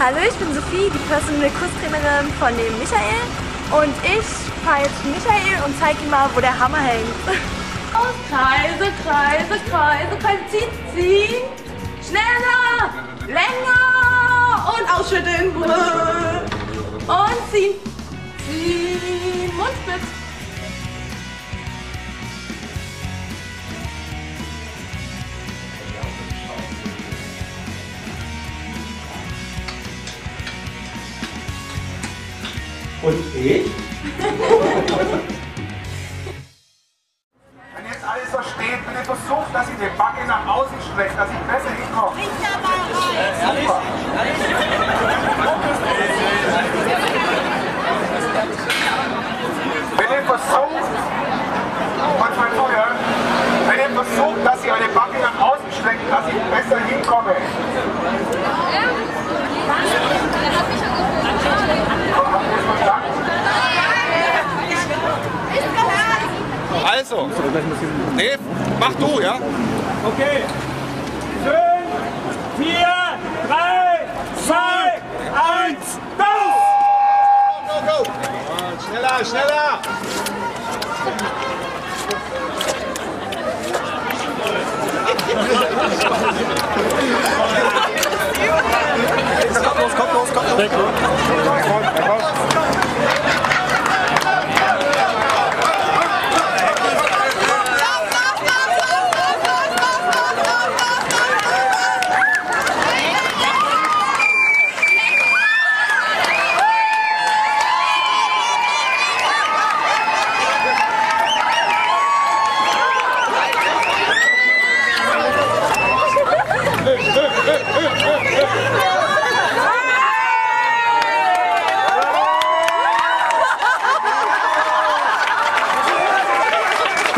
Hallo, ich bin Sophie, die Personal Kusstrainerin von dem Michael. Und ich fahre jetzt Michael und zeige ihm mal, wo der Hammer hängt. Aus, Kreise, Kreise, Kreise, Kreise, ziehen, ziehen. Schneller, länger und ausschütteln. Und ziehen, Und ich? Wenn jetzt alles so steht, bitte versucht, dass ihr den Backe nach außen streckt, dass ich besser hinkomme. Super. Wenn ihr versucht, manchmal zuhören, wenn ihr versucht, dass ihr eure Backe nach außen streckt, dass ich besser hinkomme. Habt ihr es verstanden? Also, nee, mach du, ja? Okay. Fünf, vier, drei, zwei, eins, go! Go, go! Schneller, schneller! Kommt los, kommt los, kommt los!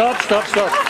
stop, stop, stop.